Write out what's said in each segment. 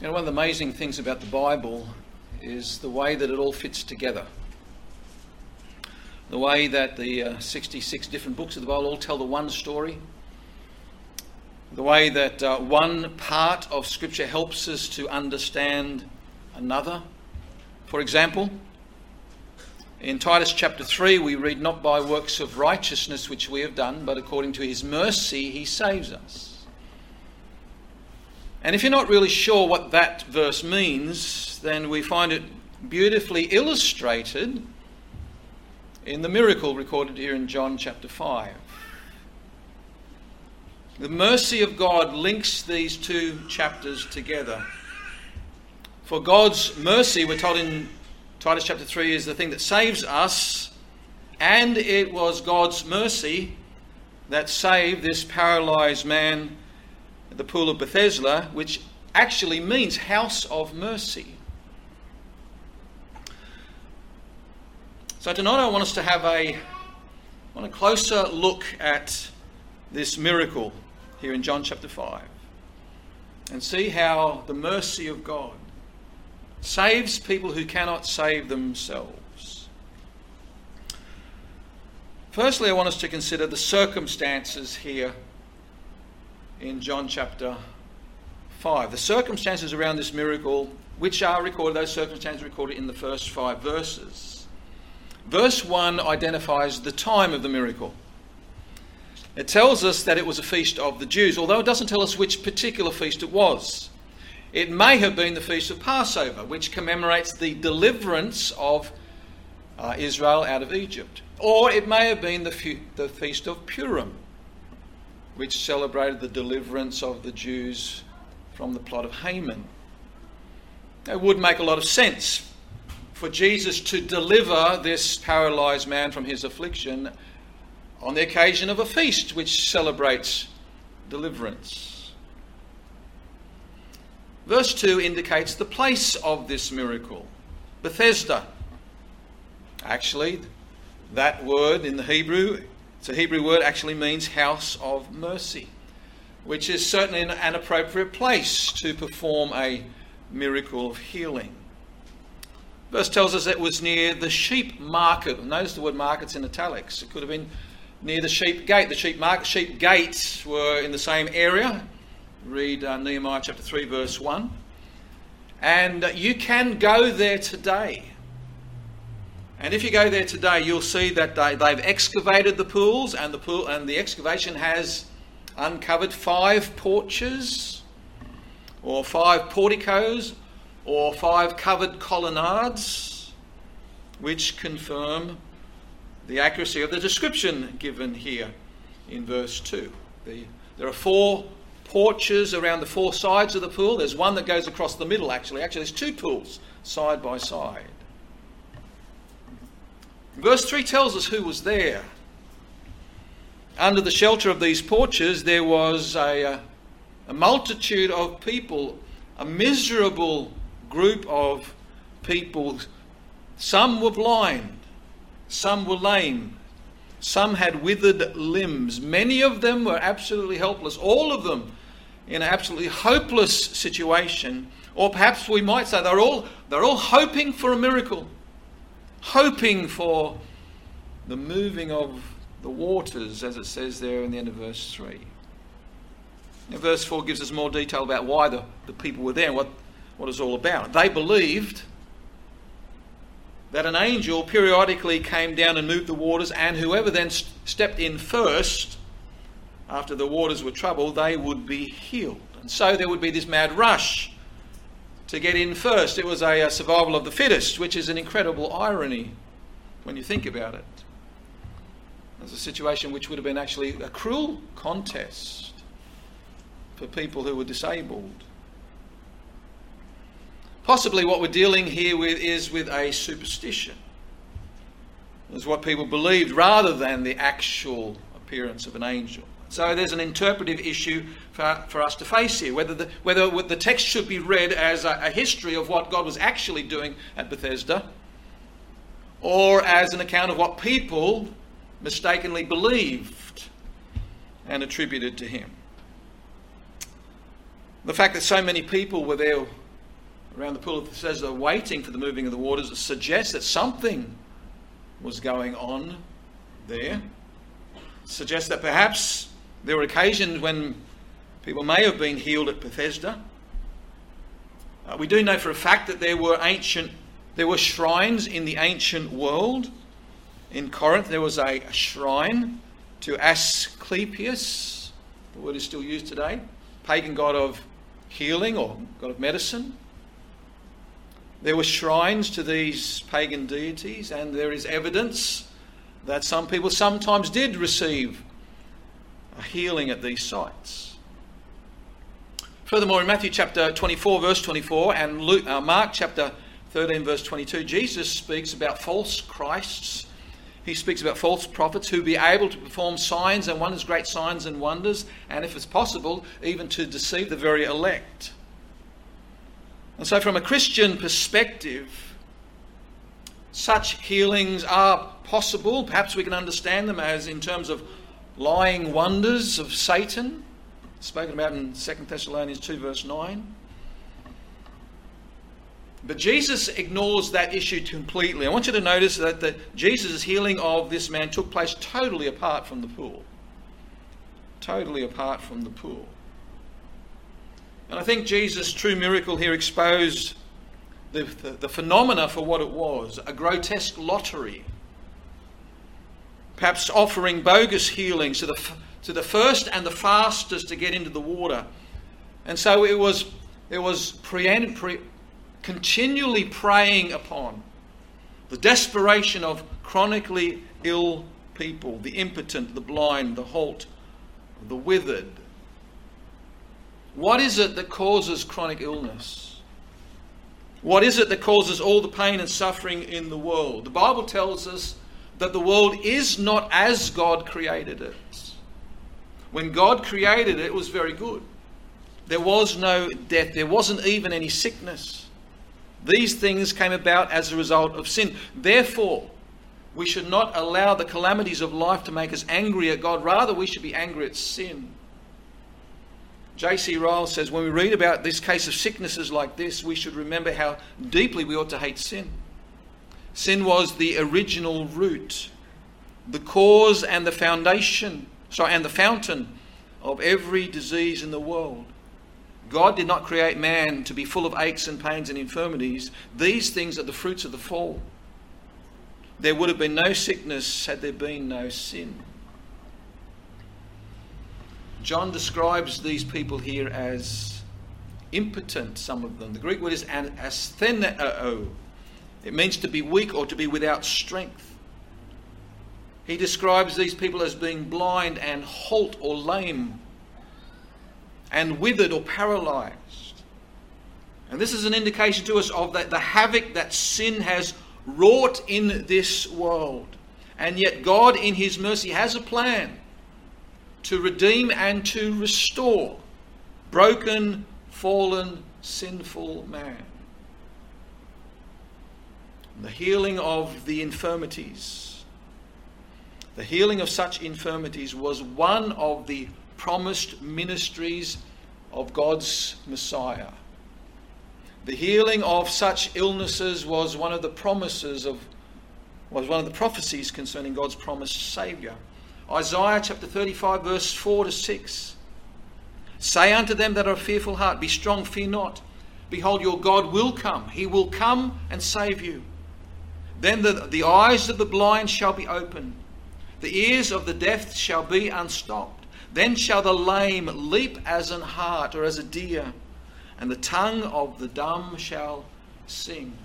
You know, one of the amazing things about the Bible is the way that it all fits together. The way that the uh, 66 different books of the Bible all tell the one story. The way that uh, one part of Scripture helps us to understand another. For example, in Titus chapter 3, we read, Not by works of righteousness which we have done, but according to his mercy he saves us. And if you're not really sure what that verse means, then we find it beautifully illustrated in the miracle recorded here in John chapter 5. The mercy of God links these two chapters together. For God's mercy, we're told in Titus chapter 3, is the thing that saves us, and it was God's mercy that saved this paralyzed man the pool of Bethesda, which actually means house of mercy. So tonight I want us to have a, want a closer look at this miracle here in John chapter 5 and see how the mercy of God saves people who cannot save themselves. Firstly, I want us to consider the circumstances here in John chapter 5. The circumstances around this miracle, which are recorded, those circumstances recorded in the first five verses. Verse 1 identifies the time of the miracle. It tells us that it was a feast of the Jews, although it doesn't tell us which particular feast it was. It may have been the feast of Passover, which commemorates the deliverance of uh, Israel out of Egypt. Or it may have been the, the feast of Purim, which celebrated the deliverance of the Jews from the plot of Haman. It would make a lot of sense for Jesus to deliver this paralyzed man from his affliction on the occasion of a feast which celebrates deliverance. Verse 2 indicates the place of this miracle Bethesda. Actually, that word in the Hebrew so Hebrew word actually means house of mercy, which is certainly an appropriate place to perform a miracle of healing. Verse tells us it was near the sheep market. Notice the word market's in italics. It could have been near the sheep gate. The sheep market, sheep gates were in the same area. Read uh, Nehemiah chapter 3, verse 1. And you can go there today. And if you go there today, you'll see that they, they've excavated the pools, and the pool and the excavation has uncovered five porches, or five porticos, or five covered colonnades, which confirm the accuracy of the description given here in verse 2. The, there are four porches around the four sides of the pool. There's one that goes across the middle, actually. Actually, there's two pools side by side. Verse 3 tells us who was there. Under the shelter of these porches, there was a, a multitude of people, a miserable group of people. Some were blind, some were lame, some had withered limbs. Many of them were absolutely helpless, all of them in an absolutely hopeless situation. Or perhaps we might say they're all, they're all hoping for a miracle hoping for the moving of the waters, as it says there in the end of verse 3. Now, verse 4 gives us more detail about why the, the people were there and what, what it's all about. They believed that an angel periodically came down and moved the waters, and whoever then st- stepped in first, after the waters were troubled, they would be healed. And so there would be this mad rush to get in first. It was a, a survival of the fittest, which is an incredible irony when you think about it. There's a situation which would have been actually a cruel contest for people who were disabled. Possibly what we're dealing here with is with a superstition. Is what people believed rather than the actual appearance of an angel. So there's an interpretive issue for, for us to face here whether the, whether the text should be read as a, a history of what God was actually doing at Bethesda or as an account of what people mistakenly believed and attributed to him. The fact that so many people were there around the pool of Bethesda waiting for the moving of the waters suggests that something was going on there. Suggests that perhaps there were occasions when people may have been healed at Bethesda. Uh, we do know for a fact that there were ancient, there were shrines in the ancient world. In Corinth, there was a, a shrine to Asclepius. The word is still used today. Pagan god of healing or god of medicine. There were shrines to these pagan deities, and there is evidence that some people sometimes did receive healing at these sites. Furthermore, in Matthew chapter 24, verse 24, and Luke, uh, Mark chapter 13, verse 22, Jesus speaks about false Christs. He speaks about false prophets who be able to perform signs and wonders, great signs and wonders, and if it's possible, even to deceive the very elect. And so, from a Christian perspective, such healings are possible. Perhaps we can understand them as in terms of lying wonders of Satan, spoken about in 2 Thessalonians 2, verse 9. But Jesus ignores that issue completely. I want you to notice that the, Jesus' healing of this man took place totally apart from the pool. Totally apart from the pool. And I think Jesus' true miracle here exposed the, the, the, phenomena for what it was a grotesque lottery. Perhaps offering bogus healings to the, to the first and the fastest to get into the water. And so it was, it was pre, pre, continually preying upon the desperation of chronically ill people, the impotent, the blind, the halt, the withered, what is it that causes chronic illness? What is it that causes all the pain and suffering in the world? The Bible tells us that the world is not as God created it. When God created it, it was very good. There was no death, there wasn't even any sickness. These things came about as a result of sin. Therefore, we should not allow the calamities of life to make us angry at God. Rather, we should be angry at sin. J.C. Ryle says when we read about this case of sicknesses like this, we should remember how deeply we ought to hate sin. Sin was the original root, the cause and the foundation, sorry, and the fountain of every disease in the world. God did not create man to be full of aches and pains and infirmities. These things are the fruits of the fall. There would have been no sickness had there been no sin. John describes these people here as impotent, some of them. The Greek word is astheneo. It means to be weak or to be without strength. He describes these people as being blind and halt or lame and withered or paralyzed. And this is an indication to us of that the havoc that sin has wrought in this world. And yet God in his mercy has a plan to redeem and to restore broken, fallen, sinful man. The healing of the infirmities. The healing of such infirmities was one of the promised ministries of God's Messiah. The healing of such illnesses was one of the promises of was one of the prophecies concerning God's promised Saviour. Isaiah chapter 35, verse 4 to 6. Say unto them that are fearful heart, Be strong, fear not. Behold, your God will come. He will come and save you. Then the, the eyes of the blind shall be opened, the ears of the deaf shall be unstopped. Then shall the lame leap as an hart or as a deer, and the tongue of the dumb shall sing.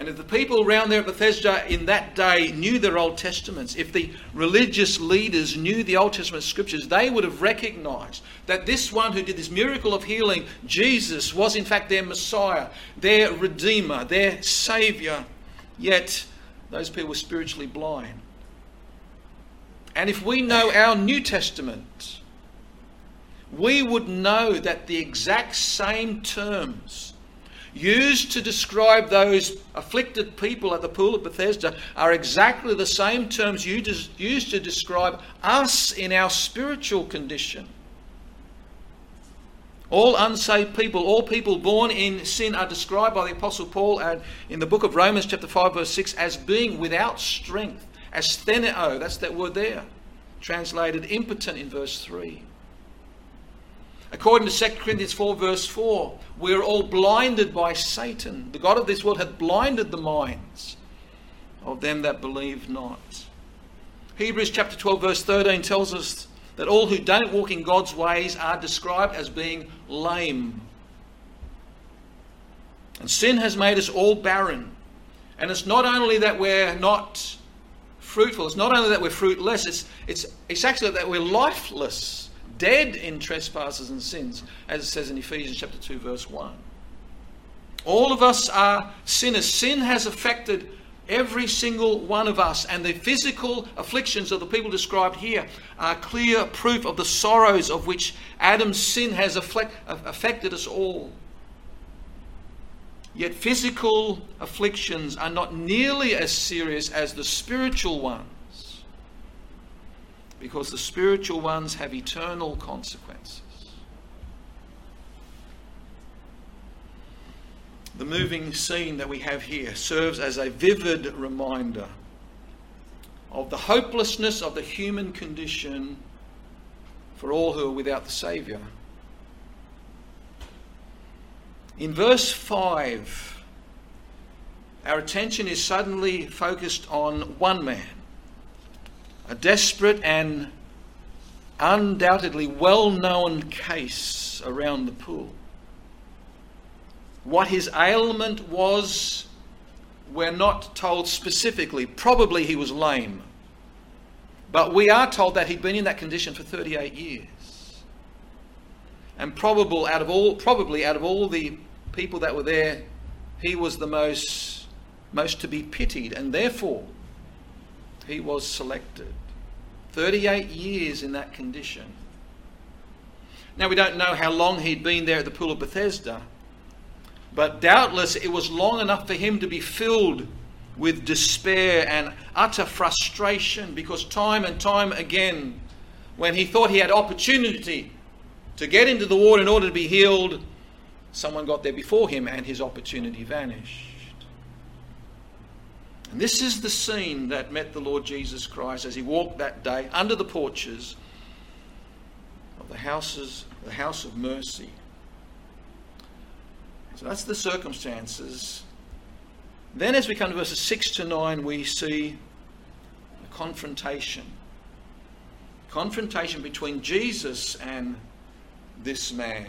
And if the people around there at Bethesda in that day knew their Old Testaments, if the religious leaders knew the Old Testament scriptures, they would have recognized that this one who did this miracle of healing, Jesus, was in fact their Messiah, their Redeemer, their Savior. Yet those people were spiritually blind. And if we know our New Testament, we would know that the exact same terms used to describe those afflicted people at the pool of Bethesda are exactly the same terms used to describe us in our spiritual condition. All unsaved people, all people born in sin, are described by the Apostle Paul and in the book of Romans, chapter 5, verse 6, as being without strength, astheneo, oh, that's that word there, translated impotent in verse 3. According to 2 Corinthians 4, verse 4, we're all blinded by Satan. The God of this world hath blinded the minds of them that believe not. Hebrews chapter 12, verse 13 tells us that all who don't walk in God's ways are described as being lame. And sin has made us all barren. And it's not only that we're not fruitful, it's not only that we're fruitless, it's, it's, it's actually that we're lifeless, dead in trespasses and sins, as it says in Ephesians chapter 2, verse 1. All of us are sinners. Sin has affected Every single one of us. And the physical afflictions of the people described here are clear proof of the sorrows of which Adam's sin has affected us all. Yet physical afflictions are not nearly as serious as the spiritual ones, because the spiritual ones have eternal consequences. The moving scene that we have here serves as a vivid reminder of the hopelessness of the human condition for all who are without the Saviour. In verse 5, our attention is suddenly focused on one man, a desperate and undoubtedly well known case around the pool. What his ailment was, we're not told specifically. Probably he was lame. But we are told that he'd been in that condition for 38 years. And probable out of all, probably out of all the people that were there, he was the most, most to be pitied. And therefore, he was selected. 38 years in that condition. Now, we don't know how long he'd been there at the Pool of Bethesda. But doubtless it was long enough for him to be filled with despair and utter frustration because time and time again, when he thought he had opportunity to get into the water in order to be healed, someone got there before him and his opportunity vanished. And this is the scene that met the Lord Jesus Christ as he walked that day under the porches of the houses, the house of mercy. So that's the circumstances. Then, as we come to verses 6 to 9, we see a confrontation. Confrontation between Jesus and this man.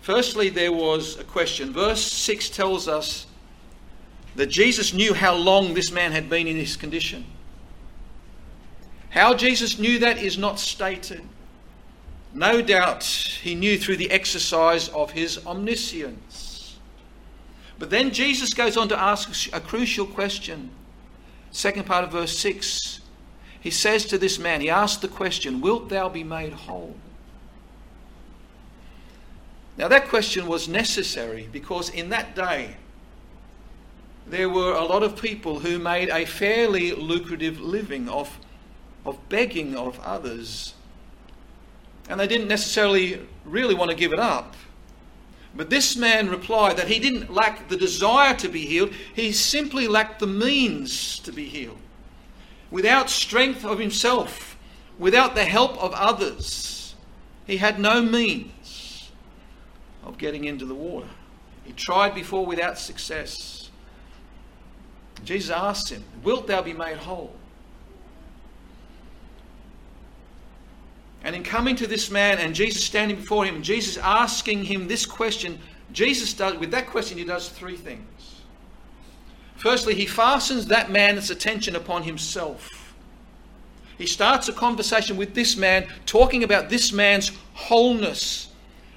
Firstly, there was a question. Verse 6 tells us that Jesus knew how long this man had been in this condition. How Jesus knew that is not stated. No doubt he knew through the exercise of his omniscience. But then Jesus goes on to ask a crucial question. Second part of verse 6. He says to this man, he asks the question, Wilt thou be made whole? Now, that question was necessary because in that day there were a lot of people who made a fairly lucrative living of, of begging of others and they didn't necessarily really want to give it up. But this man replied that he didn't lack the desire to be healed, he simply lacked the means to be healed. Without strength of himself, without the help of others, he had no means of getting into the water. He tried before without success. Jesus asked him, Wilt thou be made whole? And in coming to this man and Jesus standing before him, Jesus asking him this question, Jesus does, with that question, he does three things. Firstly, he fastens that man's attention upon himself. He starts a conversation with this man, talking about this man's wholeness.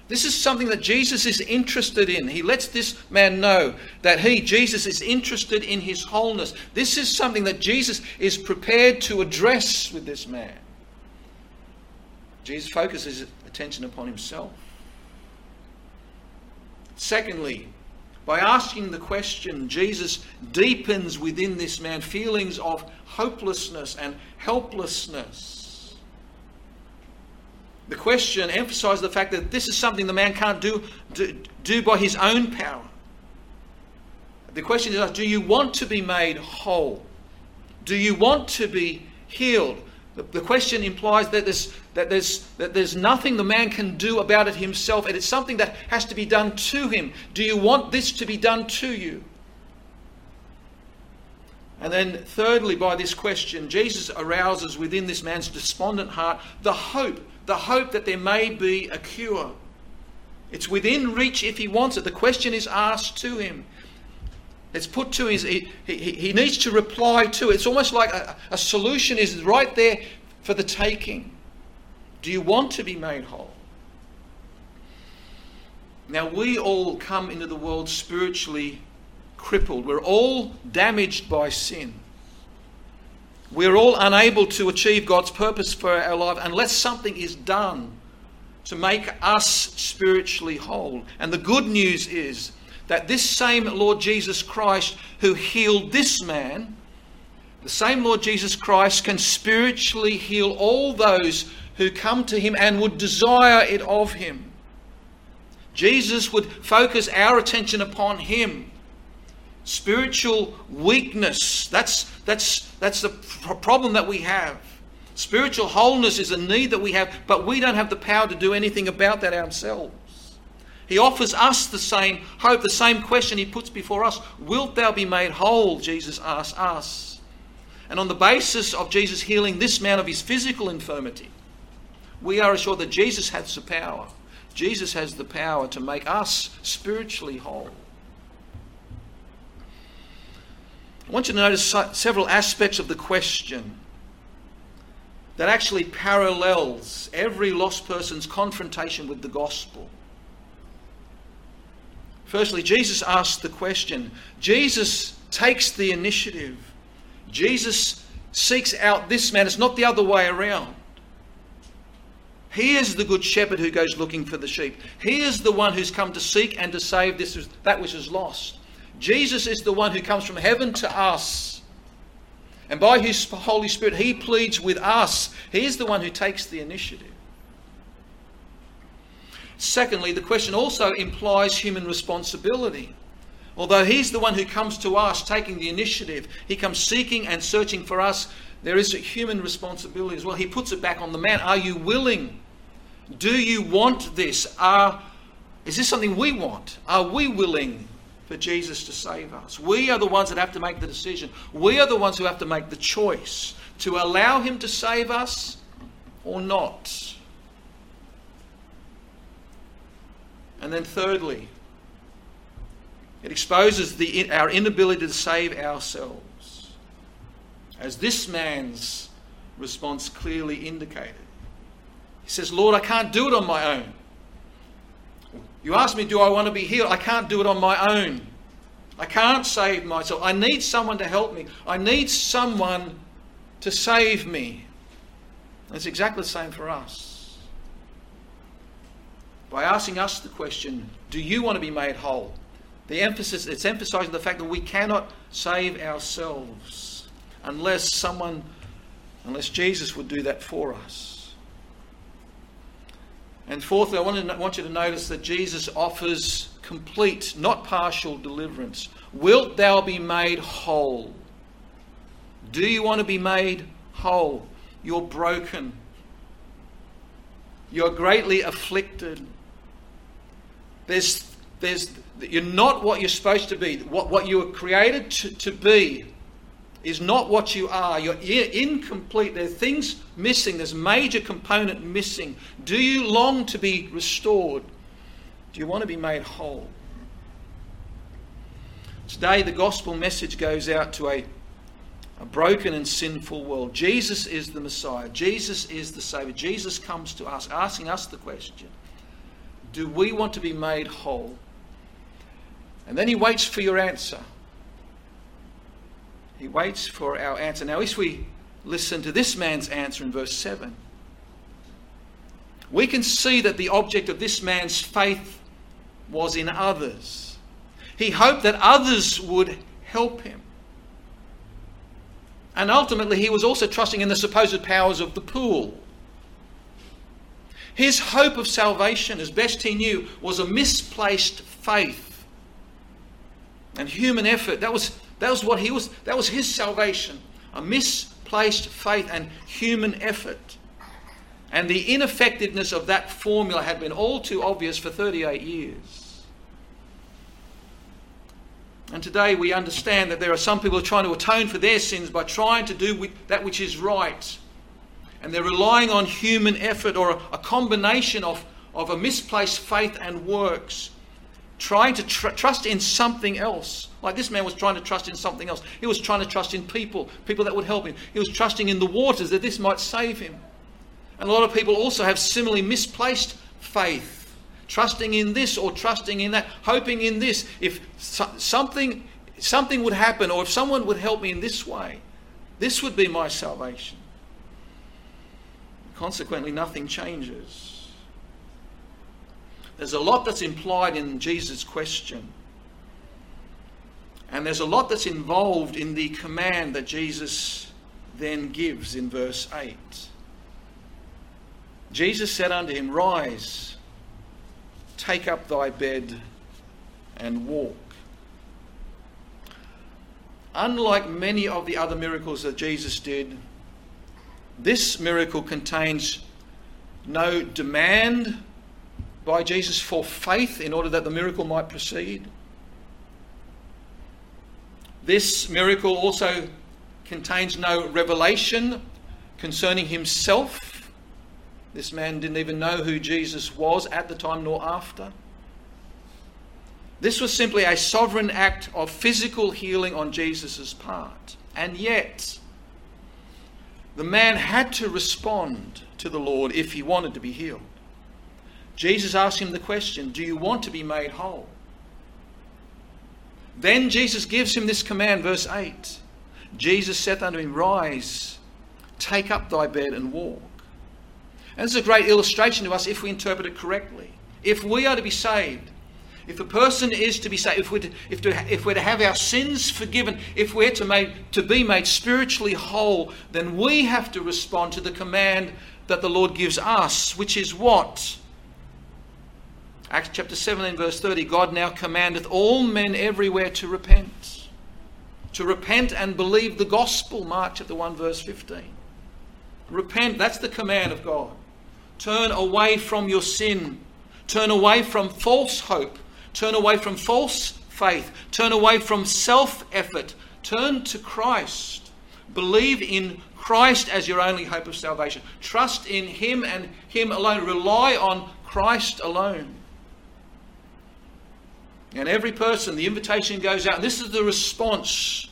This is something that Jesus is interested in. He lets this man know that he, Jesus, is interested in his wholeness. This is something that Jesus is prepared to address with this man. Jesus focuses attention upon himself. Secondly, by asking the question, Jesus deepens within this man feelings of hopelessness and helplessness. The question emphasizes the fact that this is something the man can't do, do, do by his own power. The question is do you want to be made whole? Do you want to be healed? The, the question implies that there's, that, there's, that there's nothing the man can do about it himself, and it's something that has to be done to him. Do you want this to be done to you? And then, thirdly, by this question, Jesus arouses within this man's despondent heart the hope, the hope that there may be a cure. It's within reach if he wants it. The question is asked to him. It's put to his, he, he, he needs to reply to it. It's almost like a, a solution is right there for the taking. Do you want to be made whole? Now, we all come into the world spiritually crippled. We're all damaged by sin. We're all unable to achieve God's purpose for our life unless something is done to make us spiritually whole. And the good news is that this same Lord Jesus Christ who healed this man, the same Lord Jesus Christ can spiritually heal all those who come to him and would desire it of him. Jesus would focus our attention upon him spiritual weakness. That's, that's, that's the problem that we have. Spiritual wholeness is a need that we have, but we don't have the power to do anything about that ourselves. He offers us the same hope, the same question he puts before us Wilt thou be made whole? Jesus asks us. And on the basis of Jesus healing this man of his physical infirmity, we are assured that Jesus has the power. Jesus has the power to make us spiritually whole. I want you to notice several aspects of the question that actually parallels every lost person's confrontation with the gospel. Firstly, Jesus asks the question. Jesus takes the initiative. Jesus seeks out this man. It's not the other way around. He is the good shepherd who goes looking for the sheep. He is the one who's come to seek and to save this, that which is lost. Jesus is the one who comes from heaven to us. And by his Holy Spirit, he pleads with us. He is the one who takes the initiative. Secondly, the question also implies human responsibility. Although he's the one who comes to us taking the initiative, he comes seeking and searching for us, there is a human responsibility as well. He puts it back on the man. Are you willing? Do you want this? Are, is this something we want? Are we willing for Jesus to save us. We are the ones that have to make the decision. We are the ones who have to make the choice to allow Him to save us or not. And then, thirdly, it exposes the, our inability to save ourselves, as this man's response clearly indicated. He says, Lord, I can't do it on my own. You ask me, do I want to be healed? I can't do it on my own. I can't save myself. I need someone to help me. I need someone to save me. It's exactly the same for us. By asking us the question, do you want to be made whole? The emphasis, it's emphasizing the fact that we cannot save ourselves unless someone, unless Jesus would do that for us. And fourthly, I want, you to notice that Jesus offers complete, not partial deliverance. Wilt thou be made whole? Do you want to be made whole? You're broken. You're greatly afflicted. There's, there's, you're not what you're supposed to be. What, what you were created to, to be is not what you are. You're incomplete. There are things missing. There's a major component missing. Do you long to be restored? Do you want to be made whole? Today, the gospel message goes out to a, a broken and sinful world. Jesus is the Messiah. Jesus is the Savior. Jesus comes to us, asking us the question Do we want to be made whole? And then he waits for your answer. He waits for our answer. Now, if we listen to this man's answer in verse 7, we can see that the object of this man's faith was in others. He hoped that others would help him. And ultimately, he was also trusting in the supposed powers of the pool. His hope of salvation, as best he knew, was a misplaced faith and human effort. That was, that was what he was, that was his salvation. A misplaced faith and human effort. And the ineffectiveness of that formula had been all too obvious for 38 years. And today we understand that there are some people trying to atone for their sins by trying to do that which is right. And they're relying on human effort or a, a combination of, of a misplaced faith and works, trying to tr- trust in something else. Like this man was trying to trust in something else. He was trying to trust in people, people that would help him. He was trusting in the waters that this might save him. And a lot of people also have similarly misplaced faith, trusting in this or trusting in that, hoping in this. If something, something would happen or if someone would help me in this way, this would be my salvation. Consequently, nothing changes. There's a lot that's implied in Jesus' question. And there's a lot that's involved in the command that Jesus then gives in verse 8. Jesus said unto him, Rise, take up thy bed, and walk. Unlike many of the other miracles that Jesus did, this miracle contains no demand by Jesus for faith in order that the miracle might proceed. This miracle also contains no revelation concerning himself this man didn't even know who Jesus was at the time nor after. This was simply a sovereign act of physical healing on Jesus' part. And yet, the man had to respond to the Lord if he wanted to be healed. Jesus asked him the question Do you want to be made whole? Then Jesus gives him this command, verse 8 Jesus saith unto him, Rise, take up thy bed and walk. And this is a great illustration to us if we interpret it correctly. If we are to be saved, if a person is to be saved, if we're to, if, to, if we're to have our sins forgiven, if we're to, to be made spiritually whole, then we have to respond to the command that the Lord gives us, which is what? Acts chapter 17, verse 30 God now commandeth all men everywhere to repent. To repent and believe the gospel, Mark chapter 1, verse 15. Repent, that's the command of God. Turn away from your sin. Turn away from false hope. Turn away from false faith. Turn away from self effort. Turn to Christ. Believe in Christ as your only hope of salvation. Trust in Him and Him alone. Rely on Christ alone. And every person, the invitation goes out. This is the response.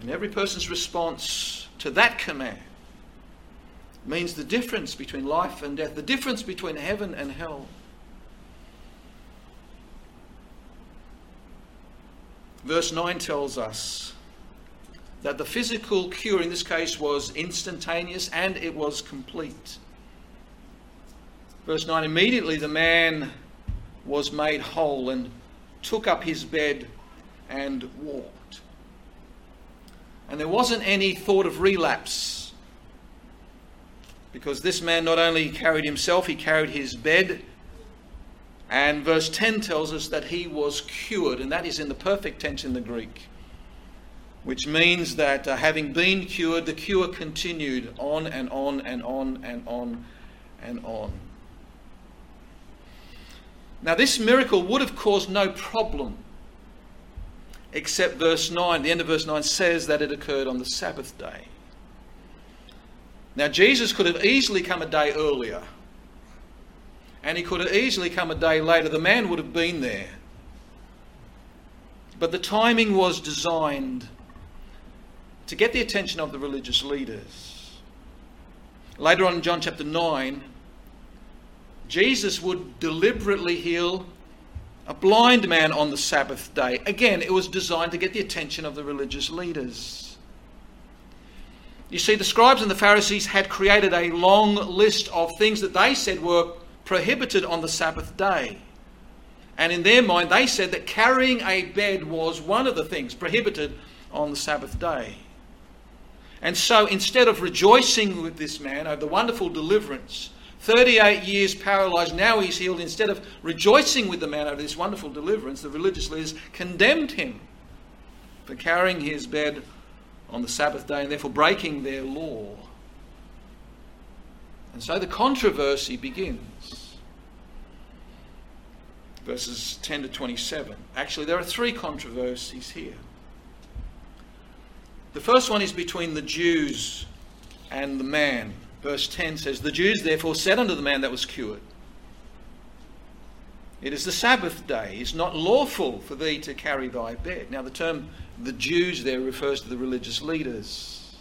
And every person's response to that command means the difference between life and death, the difference between heaven and hell. Verse 9 tells us that the physical cure in this case was instantaneous and it was complete. Verse 9 immediately the man was made whole and took up his bed and walked. And there wasn't any thought of relapse because this man not only carried himself, he carried his bed. And verse 10 tells us that he was cured, and that is in the perfect tense in the Greek, which means that uh, having been cured, the cure continued on and on and on and on and on. Now, this miracle would have caused no problem, except verse 9. The end of verse 9 says that it occurred on the Sabbath day. Now, Jesus could have easily come a day earlier, and he could have easily come a day later. The man would have been there. But the timing was designed to get the attention of the religious leaders. Later on in John chapter 9, Jesus would deliberately heal a blind man on the Sabbath day. Again, it was designed to get the attention of the religious leaders. You see, the scribes and the Pharisees had created a long list of things that they said were prohibited on the Sabbath day. And in their mind, they said that carrying a bed was one of the things prohibited on the Sabbath day. And so instead of rejoicing with this man over the wonderful deliverance, 38 years paralyzed, now he's healed, instead of rejoicing with the man over this wonderful deliverance, the religious leaders condemned him for carrying his bed on the Sabbath day and therefore breaking their law. And so the controversy begins. Verses 10 to 27. Actually, there are three controversies here. The first one is between the Jews and the man. Verse 10 says, The Jews therefore said unto the man that was cured, It is the Sabbath day. It's not lawful for thee to carry thy bed. Now, the term the Jews there refers to the religious leaders.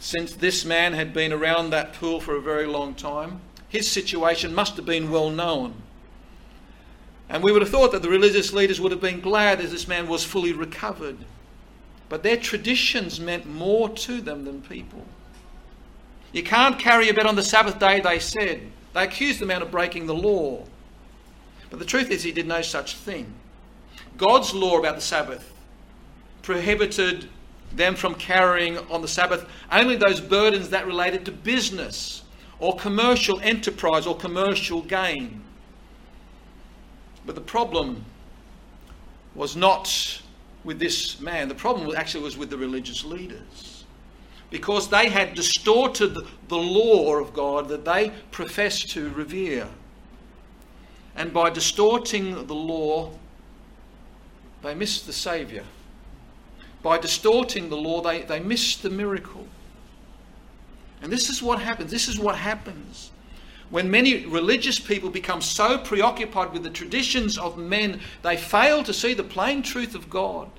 Since this man had been around that pool for a very long time, his situation must have been well known. And we would have thought that the religious leaders would have been glad as this man was fully recovered. But their traditions meant more to them than people. You can't carry a bed on the Sabbath day, they said. They accused the man of breaking the law. But the truth is, he did no such thing. God's law about the Sabbath prohibited them from carrying on the Sabbath only those burdens that related to business or commercial enterprise or commercial gain. But the problem was not with this man. The problem actually was with the religious leaders. Because they had distorted the law of God that they professed to revere. And by distorting the law, they missed the Saviour. By distorting the law, they, they missed the miracle. And this is what happens. This is what happens when many religious people become so preoccupied with the traditions of men, they fail to see the plain truth of God.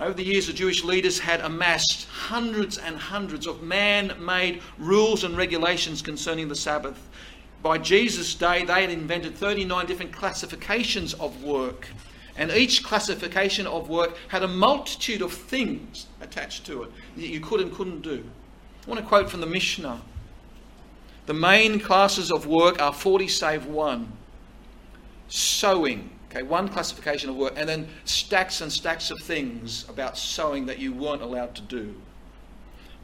Over the years, the Jewish leaders had amassed hundreds and hundreds of man made rules and regulations concerning the Sabbath. By Jesus' day, they had invented 39 different classifications of work, and each classification of work had a multitude of things attached to it that you could and couldn't do. I want to quote from the Mishnah the main classes of work are 40 save one. Sowing, okay, one classification of work, and then stacks and stacks of things about sowing that you weren't allowed to do.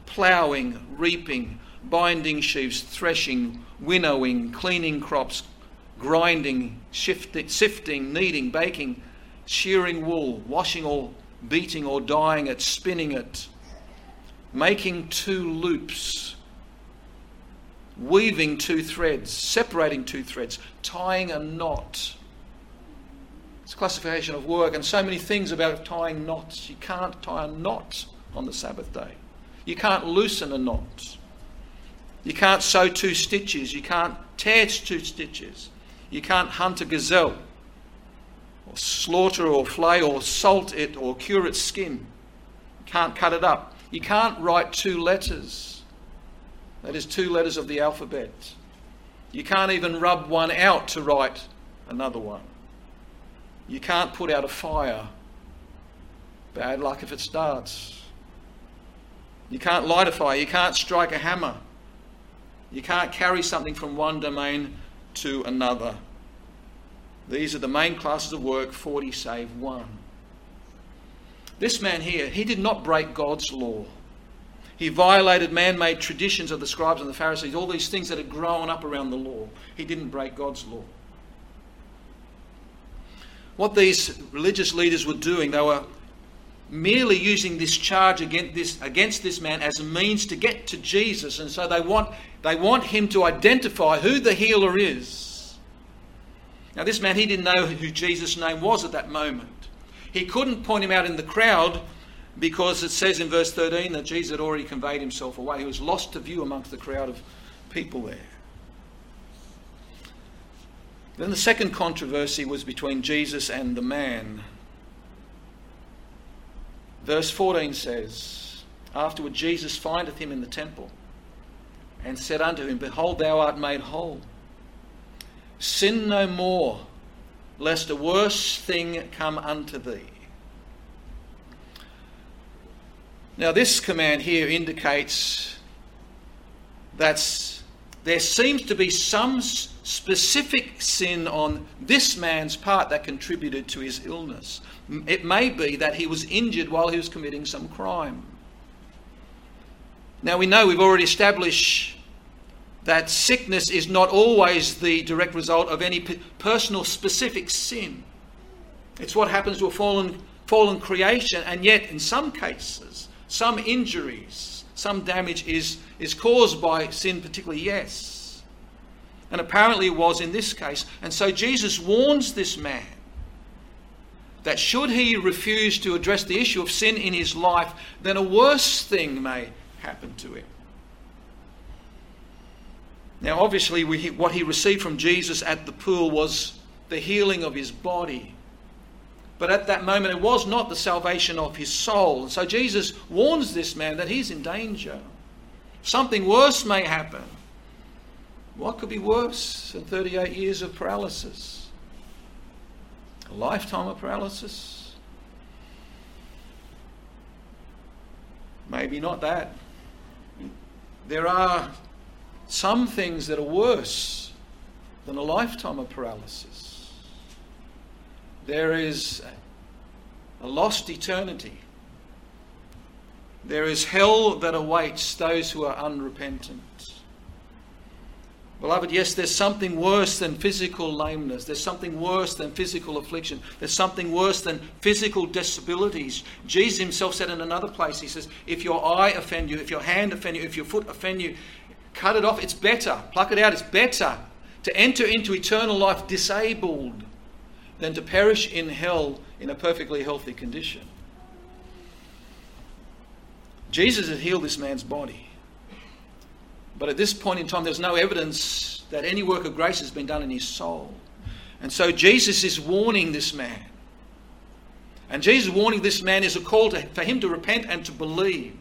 Ploughing, reaping, binding sheaves, threshing, winnowing, cleaning crops, grinding, shifting, sifting, kneading, baking, shearing wool, washing or beating or dyeing it, spinning it, making two loops weaving two threads, separating two threads, tying a knot. It's classification of work, and so many things about tying knots. You can't tie a knot on the Sabbath day. You can't loosen a knot. You can't sew two stitches. You can't tear two stitches. You can't hunt a gazelle, or slaughter or flay or salt it or cure its skin. You can't cut it up. You can't write two letters. That is two letters of the alphabet. You can't even rub one out to write another one. You can't put out a fire. Bad luck if it starts. You can't light a fire. You can't strike a hammer. You can't carry something from one domain to another. These are the main classes of work 40 save one. This man here, he did not break God's law. He violated man made traditions of the scribes and the Pharisees, all these things that had grown up around the law. He didn't break God's law. What these religious leaders were doing, they were merely using this charge against this, against this man as a means to get to Jesus. And so they want, they want him to identify who the healer is. Now, this man, he didn't know who Jesus' name was at that moment. He couldn't point him out in the crowd because it says in verse 13 that Jesus had already conveyed himself away. He was lost to view amongst the crowd of people there. Then the second controversy was between Jesus and the man. Verse 14 says, Afterward Jesus findeth him in the temple and said unto him, Behold, thou art made whole. Sin no more, lest a worse thing come unto thee. Now, this command here indicates that there seems to be some specific sin on this man's part that contributed to his illness. It may be that he was injured while he was committing some crime. Now we know we've already established that sickness is not always the direct result of any personal specific sin. It's what happens to a fallen, fallen creation, and yet in some cases, some injuries, some damage is, is caused by sin, particularly, yes. And apparently it was in this case. And so Jesus warns this man that should he refuse to address the issue of sin in his life, then a worse thing may happen to him. Now, obviously, we, what he received from Jesus at the pool was the healing of his body. But at that moment, it was not the salvation of his soul. So Jesus warns this man that he's in danger. Something worse may happen. What could be worse than 38 years of paralysis? A lifetime of paralysis? Maybe not that. There are some things that are worse than a lifetime of paralysis. There is a lost eternity. There is hell that awaits those who are unrepentant. Beloved, yes, there's something worse than physical lameness. There's something worse than physical affliction. There's something worse than physical disabilities. Jesus himself said in another place, He says, If your eye offend you, if your hand offend you, if your foot offend you, cut it off. It's better. Pluck it out. It's better to enter into eternal life disabled than to perish in hell in a perfectly healthy condition. Jesus had healed this man's body. But at this point in time, there's no evidence that any work of grace has been done in his soul. And so Jesus is warning this man. And Jesus' warning this man is a call to, for him to repent and to believe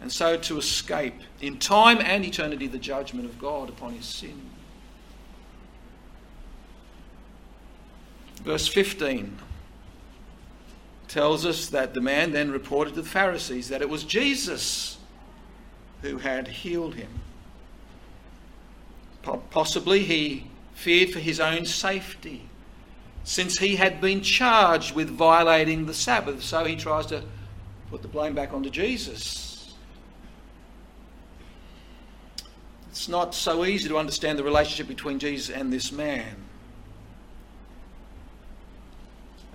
and so to escape in time and eternity the judgment of God upon his sin. Verse 15 tells us that the man then reported to the Pharisees that it was Jesus who had healed him. Possibly he feared for his own safety since he had been charged with violating the Sabbath, so he tries to put the blame back onto Jesus. It's not so easy to understand the relationship between Jesus and this man.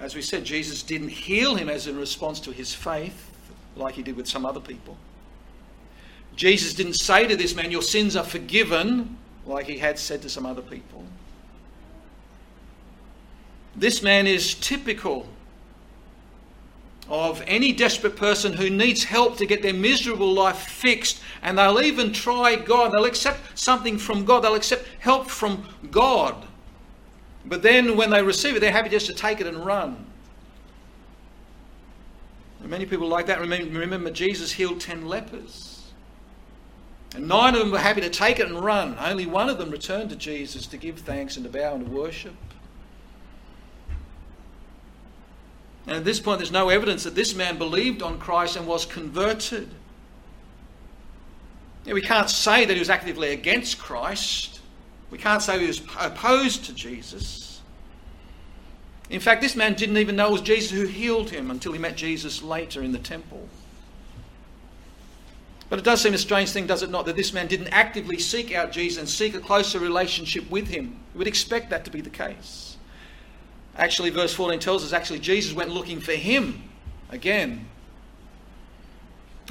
As we said, Jesus didn't heal him as a response to his faith, like he did with some other people. Jesus didn't say to this man, Your sins are forgiven, like he had said to some other people. This man is typical of any desperate person who needs help to get their miserable life fixed, and they'll even try God. They'll accept something from God, they'll accept help from God. But then when they receive it, they're happy just to take it and run. And many people like that. Remember, Jesus healed 10 lepers. And nine of them were happy to take it and run. Only one of them returned to Jesus to give thanks and to bow and to worship. And at this point, there's no evidence that this man believed on Christ and was converted. we can't say that he was actively against Christ. We can't say he was opposed to Jesus. In fact, this man didn't even know it was Jesus who healed him until he met Jesus later in the temple. But it does seem a strange thing, does it not, that this man didn't actively seek out Jesus and seek a closer relationship with him. We would expect that to be the case. Actually, verse 14 tells us actually Jesus went looking for him again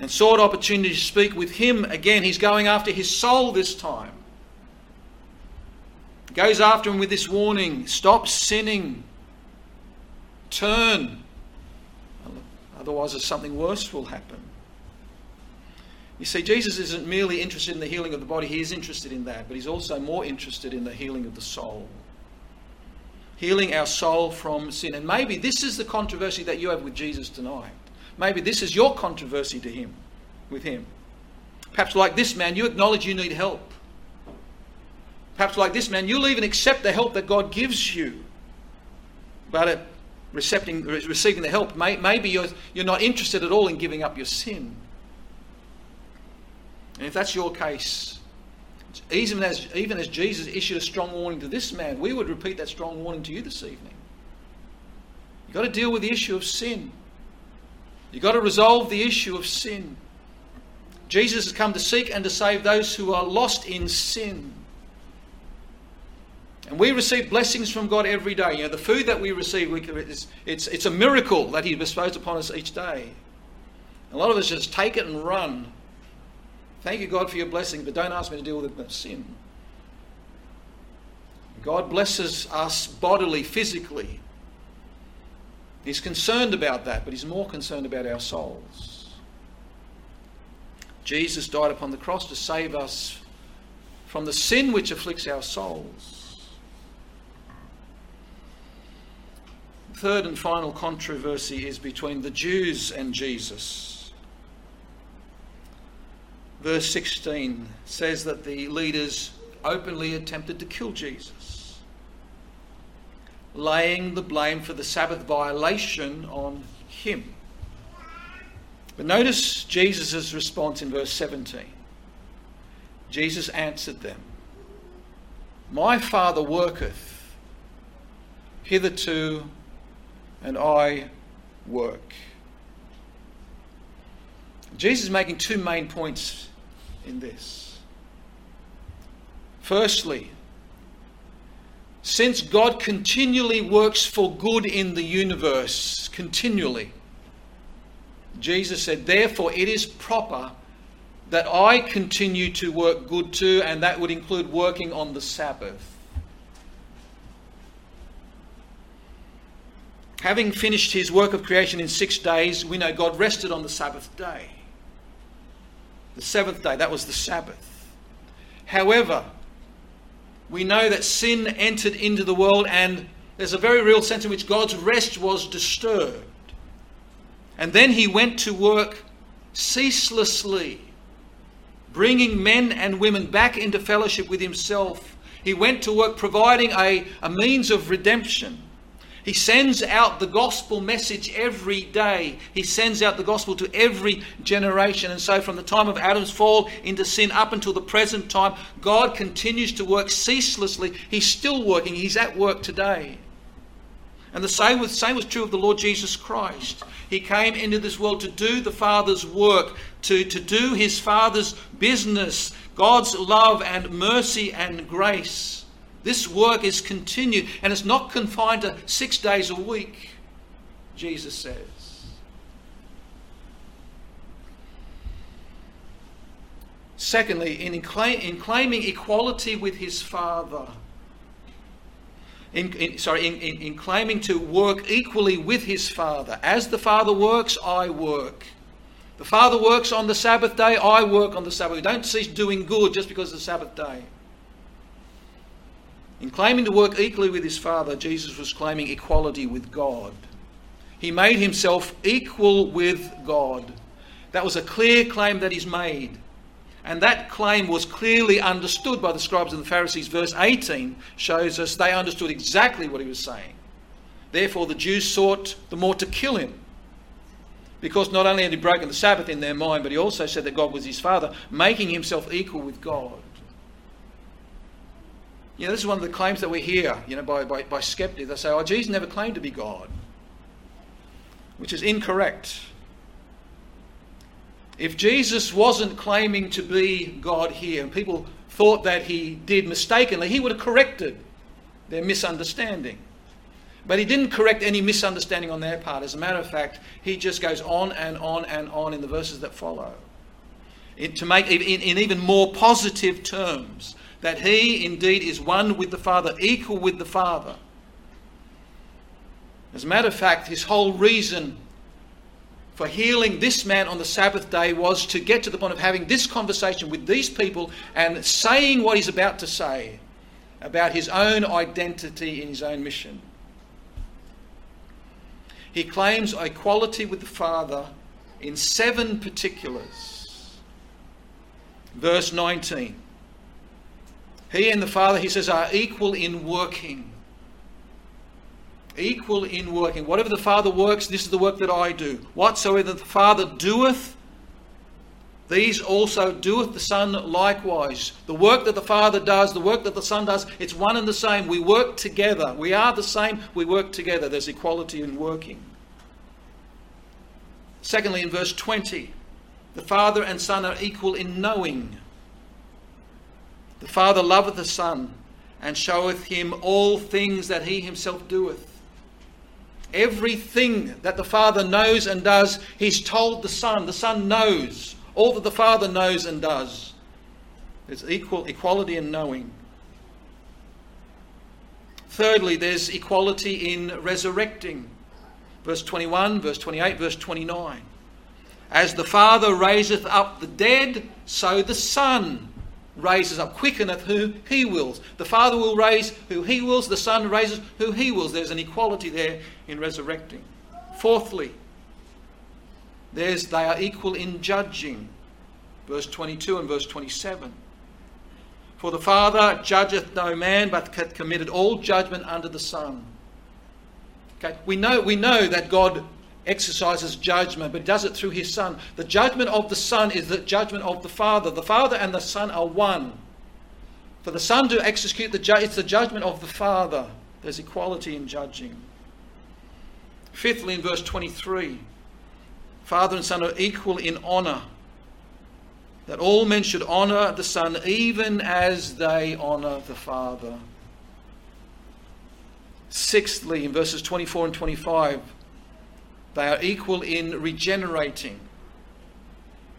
and sought opportunity to speak with him again. He's going after his soul this time. Goes after him with this warning stop sinning, turn. Otherwise, something worse will happen. You see, Jesus isn't merely interested in the healing of the body, he is interested in that, but he's also more interested in the healing of the soul healing our soul from sin. And maybe this is the controversy that you have with Jesus tonight. Maybe this is your controversy to him, with him. Perhaps like this man, you acknowledge you need help. Perhaps like this man, you'll even accept the help that God gives you. But at receiving, receiving the help, maybe you're, you're not interested at all in giving up your sin. And if that's your case, even as, even as Jesus issued a strong warning to this man, we would repeat that strong warning to you this evening. You've got to deal with the issue of sin. You've got to resolve the issue of sin. Jesus has come to seek and to save those who are lost in sin. And we receive blessings from God every day. You know, the food that we receive, we, it's, it's, it's a miracle that He bestows upon us each day. A lot of us just take it and run. Thank you, God, for your blessing, but don't ask me to deal with sin. God blesses us bodily, physically. He's concerned about that, but He's more concerned about our souls. Jesus died upon the cross to save us from the sin which afflicts our souls. Third and final controversy is between the Jews and Jesus. Verse 16 says that the leaders openly attempted to kill Jesus, laying the blame for the Sabbath violation on him. But notice Jesus' response in verse 17. Jesus answered them, My Father worketh hitherto and I work. Jesus is making two main points in this. Firstly, since God continually works for good in the universe, continually, Jesus said, therefore it is proper that I continue to work good too, and that would include working on the Sabbath. Having finished his work of creation in six days, we know God rested on the Sabbath day. The seventh day, that was the Sabbath. However, we know that sin entered into the world, and there's a very real sense in which God's rest was disturbed. And then he went to work ceaselessly, bringing men and women back into fellowship with himself. He went to work providing a, a means of redemption. He sends out the gospel message every day. He sends out the gospel to every generation. And so, from the time of Adam's fall into sin up until the present time, God continues to work ceaselessly. He's still working, He's at work today. And the same was, same was true of the Lord Jesus Christ. He came into this world to do the Father's work, to, to do His Father's business, God's love and mercy and grace. This work is continued and it's not confined to six days a week, Jesus says. Secondly, in, claim, in claiming equality with his Father, in, in, sorry, in, in, in claiming to work equally with his Father. As the Father works, I work. The Father works on the Sabbath day, I work on the Sabbath. We don't cease doing good just because it's the Sabbath day. In claiming to work equally with his Father, Jesus was claiming equality with God. He made himself equal with God. That was a clear claim that he's made. And that claim was clearly understood by the scribes and the Pharisees. Verse 18 shows us they understood exactly what he was saying. Therefore, the Jews sought the more to kill him. Because not only had he broken the Sabbath in their mind, but he also said that God was his Father, making himself equal with God. You know, this is one of the claims that we hear, you know, by, by, by skeptics. They say, oh, Jesus never claimed to be God, which is incorrect. If Jesus wasn't claiming to be God here, and people thought that he did mistakenly, he would have corrected their misunderstanding. But he didn't correct any misunderstanding on their part. As a matter of fact, he just goes on and on and on in the verses that follow. It, to make in, in even more positive terms that he indeed is one with the Father, equal with the Father. As a matter of fact, his whole reason for healing this man on the Sabbath day was to get to the point of having this conversation with these people and saying what he's about to say about his own identity in his own mission. He claims equality with the Father in seven particulars. Verse 19. He and the Father, he says, are equal in working. Equal in working. Whatever the Father works, this is the work that I do. Whatsoever the Father doeth, These also doeth the Son likewise. The work that the Father does, the work that the Son does, it's one and the same. We work together. We are the same. We work together. There's equality in working. Secondly, in verse 20, the Father and Son are equal in knowing. The Father loveth the Son and showeth him all things that he himself doeth. Everything that the Father knows and does, he's told the Son. The Son knows all that the Father knows and does. There's equal equality in knowing. Thirdly, there's equality in resurrecting. Verse 21, verse 28, verse 29. As the Father raiseth up the dead, so the Son raises up, quickeneth who he wills. The Father will raise who he wills, the Son raises who he wills. There's an equality there in resurrecting. Fourthly, there's they are equal in judging. Verse 22 and verse 27. For the Father judgeth no man, but hath committed all judgment unto the Son. Okay, we know, we know that God exercises judgment, but does it through his Son. The judgment of the Son is the judgment of the Father. The Father and the Son are one. For the Son to execute the judgment, it's the judgment of the Father. There's equality in judging. Fifthly, in verse 23, Father and Son are equal in honour. That all men should honour the Son even as they honour the Father. Sixthly, in verses 24 and 25, they are equal in regenerating.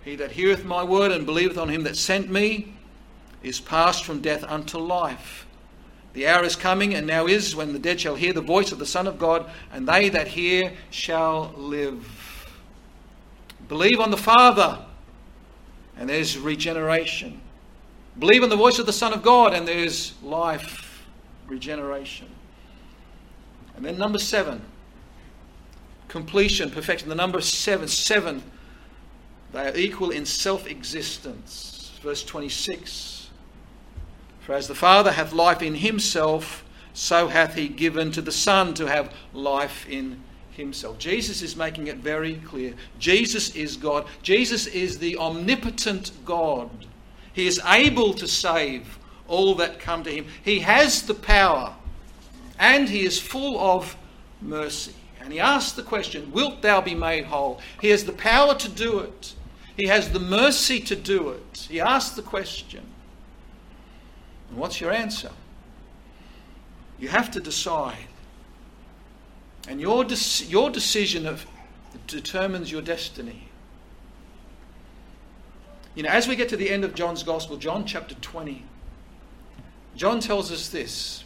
He that heareth my word and believeth on him that sent me is passed from death unto life. The hour is coming, and now is, when the dead shall hear the voice of the Son of God, and they that hear shall live. Believe on the Father, and there's regeneration. Believe on the voice of the Son of God, and there's life, regeneration. And then number seven completion, perfection. The number seven, seven, they are equal in self existence. Verse 26 For as the Father hath life in himself, so hath he given to the Son to have life in himself. Jesus is making it very clear. Jesus is God. Jesus is the omnipotent God. He is able to save all that come to him. He has the power and he is full of mercy. And he asks the question, Wilt thou be made whole? He has the power to do it, he has the mercy to do it. He asks the question. And what's your answer? You have to decide. And your, de- your decision of, determines your destiny. You know, as we get to the end of John's Gospel, John chapter 20, John tells us this.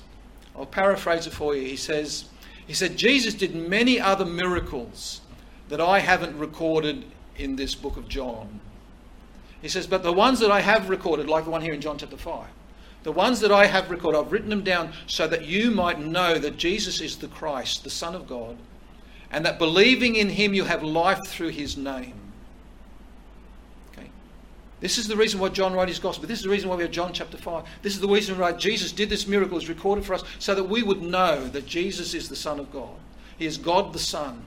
I'll paraphrase it for you. He says, he said, Jesus did many other miracles that I haven't recorded in this book of John. He says, but the ones that I have recorded, like the one here in John chapter 5, the ones that I have recorded, I've written them down so that you might know that Jesus is the Christ, the Son of God, and that believing in him you have life through his name. This is the reason why John wrote his gospel. This is the reason why we have John chapter 5. This is the reason why Jesus did this miracle, is recorded for us, so that we would know that Jesus is the Son of God. He is God the Son.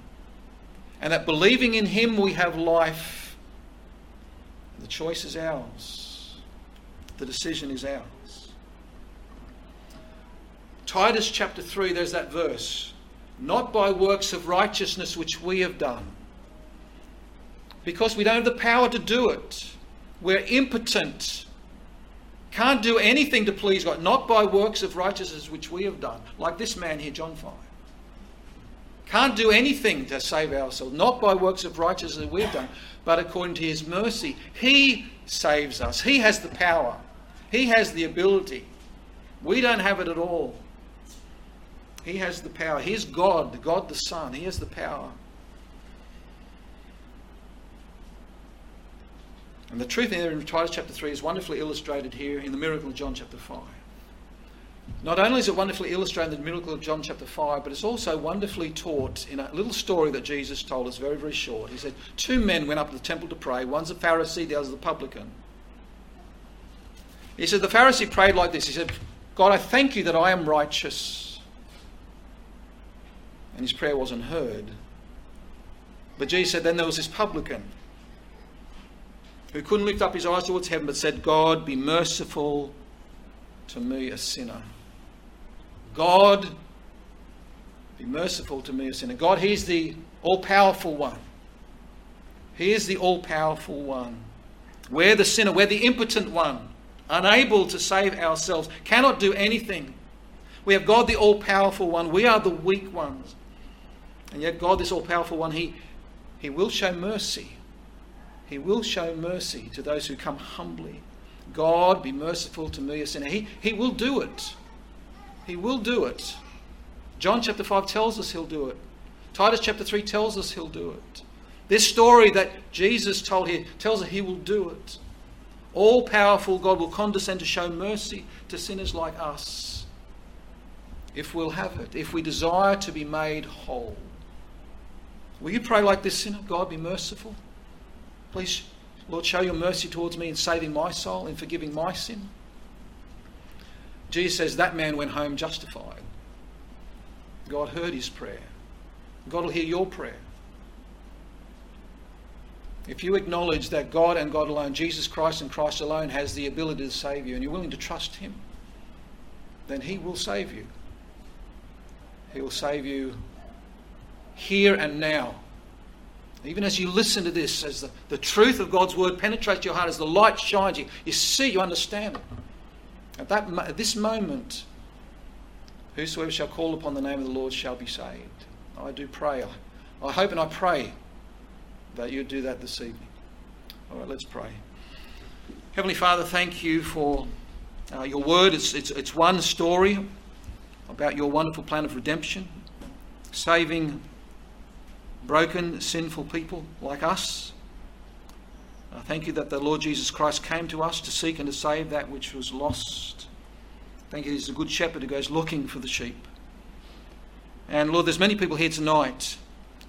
And that believing in him we have life. The choice is ours. The decision is ours. Titus chapter 3, there's that verse. Not by works of righteousness which we have done. Because we don't have the power to do it we're impotent. Can't do anything to please God, not by works of righteousness which we have done, like this man here, John 5. Can't do anything to save ourselves, not by works of righteousness that we've done, but according to his mercy. He saves us. He has the power. He has the ability. We don't have it at all. He has the power. He's God, God the Son. He has the power. And the truth here in Titus chapter 3 is wonderfully illustrated here in the miracle of John chapter 5. Not only is it wonderfully illustrated in the miracle of John chapter 5, but it's also wonderfully taught in a little story that Jesus told us, very, very short. He said, Two men went up to the temple to pray. One's a Pharisee, the other's a publican. He said, The Pharisee prayed like this He said, God, I thank you that I am righteous. And his prayer wasn't heard. But Jesus said, Then there was this publican who couldn't lift up his eyes towards heaven but said, God, be merciful to me, a sinner. God, be merciful to me, a sinner. God, He's the all powerful one. He is the all powerful one. We're the sinner, we're the impotent one, unable to save ourselves, cannot do anything. We have God, the all powerful one. We are the weak ones. And yet, God, this all powerful one, he, he will show mercy. He will show mercy to those who come humbly. God, be merciful to me, a sinner. He, he will do it. He will do it. John chapter 5 tells us he'll do it. Titus chapter 3 tells us he'll do it. This story that Jesus told here tells us he will do it. All powerful God will condescend to show mercy to sinners like us if we'll have it, if we desire to be made whole. Will you pray like this sinner? God, be merciful. Please, Lord, show your mercy towards me in saving my soul, in forgiving my sin. Jesus says that man went home justified. God heard his prayer. God will hear your prayer. If you acknowledge that God and God alone, Jesus Christ and Christ alone, has the ability to save you and you're willing to trust Him, then He will save you. He will save you here and now. Even as you listen to this, as the, the truth of God's word penetrates your heart, as the light shines, you, you see, you understand it. At, that, at this moment, whosoever shall call upon the name of the Lord shall be saved. I do pray. I, hope and I pray that you do that this evening. All right, let's pray. Heavenly Father, thank you for uh, your word. It's, it's, it's one story about your wonderful plan of redemption, saving broken, sinful people like us. I thank you that the Lord Jesus Christ came to us to seek and to save that which was lost. Thank you, He's a good shepherd who goes looking for the sheep. And Lord, there's many people here tonight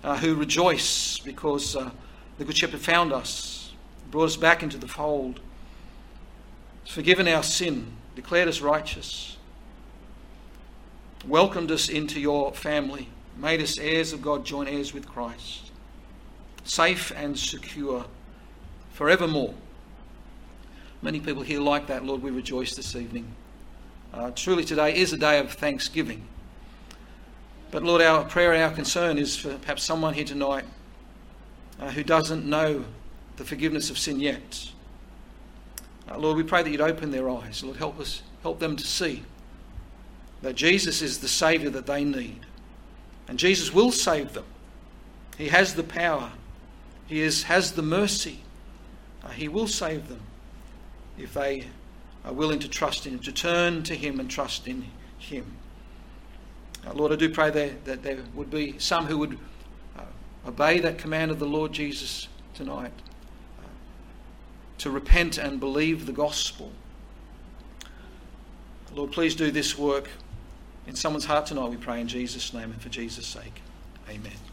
uh, who rejoice because uh, the Good Shepherd found us, brought us back into the fold, forgiven our sin, declared us righteous, welcomed us into your family, made us heirs of God, joint heirs with Christ, safe and secure forevermore. Many people here like that, Lord. We rejoice this evening. Uh, truly, today is a day of thanksgiving. But Lord, our prayer and our concern is for perhaps someone here tonight uh, who doesn't know the forgiveness of sin yet. Uh, Lord, we pray that you'd open their eyes. Lord, help us, help them to see that Jesus is the Saviour that they need. And Jesus will save them. He has the power, He is, has the mercy. Uh, he will save them if they are willing to trust in Him, to turn to Him and trust in Him. Uh, Lord, I do pray there, that there would be some who would uh, obey that command of the Lord Jesus tonight uh, to repent and believe the gospel. Lord, please do this work in someone's heart tonight, we pray in Jesus' name and for Jesus' sake. Amen.